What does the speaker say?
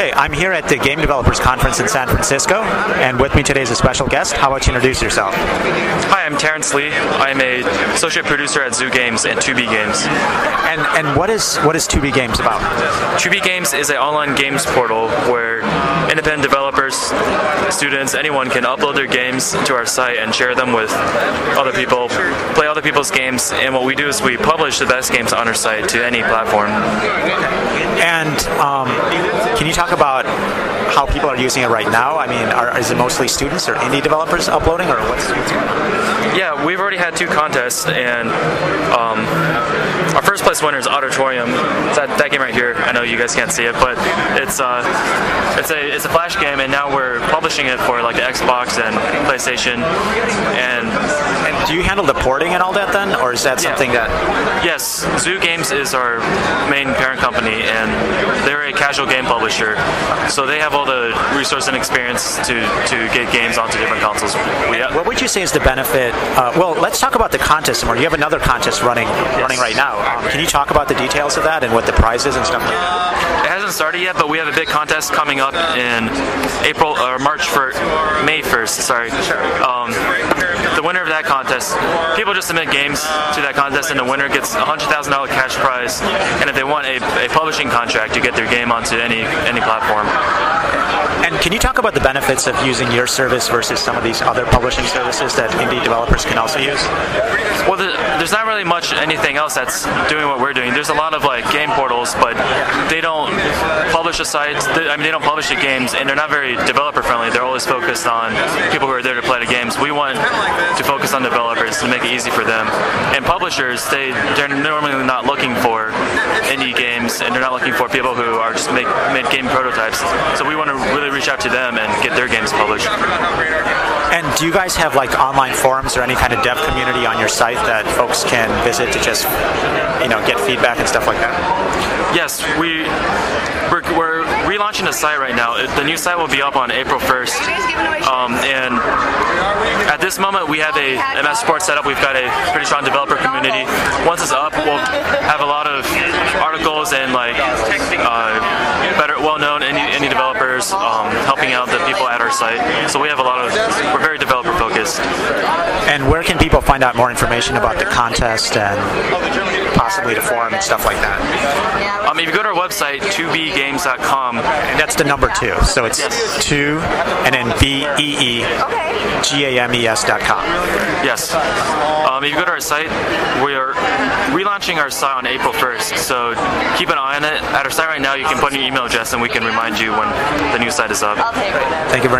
Okay, I'm here at the Game Developers Conference in San Francisco, and with me today is a special guest. How about you introduce yourself? Hi, I'm Terrence Lee. I'm a associate producer at Zoo Games and 2B Games. And and what is what is 2B Games about? 2B Games is an online games portal where independent developers, students, anyone can upload their games to our site and share them with other people, play other people's games, and what we do is we publish the best games on our site to any platform. And um, talk about how people are using it right now? I mean, are, is it mostly students or indie developers uploading, or what's? Yeah, we've already had two contests, and um, our first place winner is Auditorium. It's that, that game right here. I know you guys can't see it, but it's uh, it's a it's a flash game, and now we're publishing it for like the Xbox and PlayStation. And do you handle the porting and all that then, or is that something yeah. that? Yes, Zoo Games is our main parent company, and they're a casual game publisher, so they have all the resource and experience to to get games onto different consoles. We, what would you say is the benefit uh, well, let's talk about the contest more. You have another contest running yes. running right now. Um, can you talk about the details of that and what the prizes and stuff like that? It hasn't started yet, but we have a big contest coming up in April or March for May 1st. Sorry. Um, the winner of that contest, people just submit games to that contest, and the winner gets a hundred thousand dollar cash prize. And if they want a, a publishing contract, you get their game onto any any platform. And can you talk about the benefits of using your service versus some of these other publishing services that indie developers can also use? Well, the, there's not really much anything else that's doing what we're doing. There's a lot of like game portals, but they don't publish a site. I mean, they don't publish the games, and they're not very developer friendly. They're always focused on people who are there to play the games. We want to focus on developers to make it easy for them. And publishers, they they're normally not looking for indie games, and they're not looking for people who are just make, make game prototypes. So we want to really reach out to them and get their games published. And do you guys have like online forums or any kind of dev community on your site that folks can visit to just, you know, get feedback and stuff like that? Yes, we we're, we're relaunching the site right now. The new site will be up on April 1st, um, and at this moment we have a MS support set up. We've got a pretty strong developer community. Once it's up, we'll have a lot of articles and like uh, better, well-known indie, indie developers um, helping out the people at our site. So we have a lot of we're very developer focused. And where can people find out more information about the contest and possibly to forum and stuff like that? Um, if you go to our website, 2beegames.com. And that's the number two. So it's yes. 2 and then B E E G A M E S.com. Yes. Um, if you go to our site, we are relaunching our site on April 1st. So keep an eye on it. At our site right now, you can put in your email address and we can remind you when the new site is up. Thank you very much.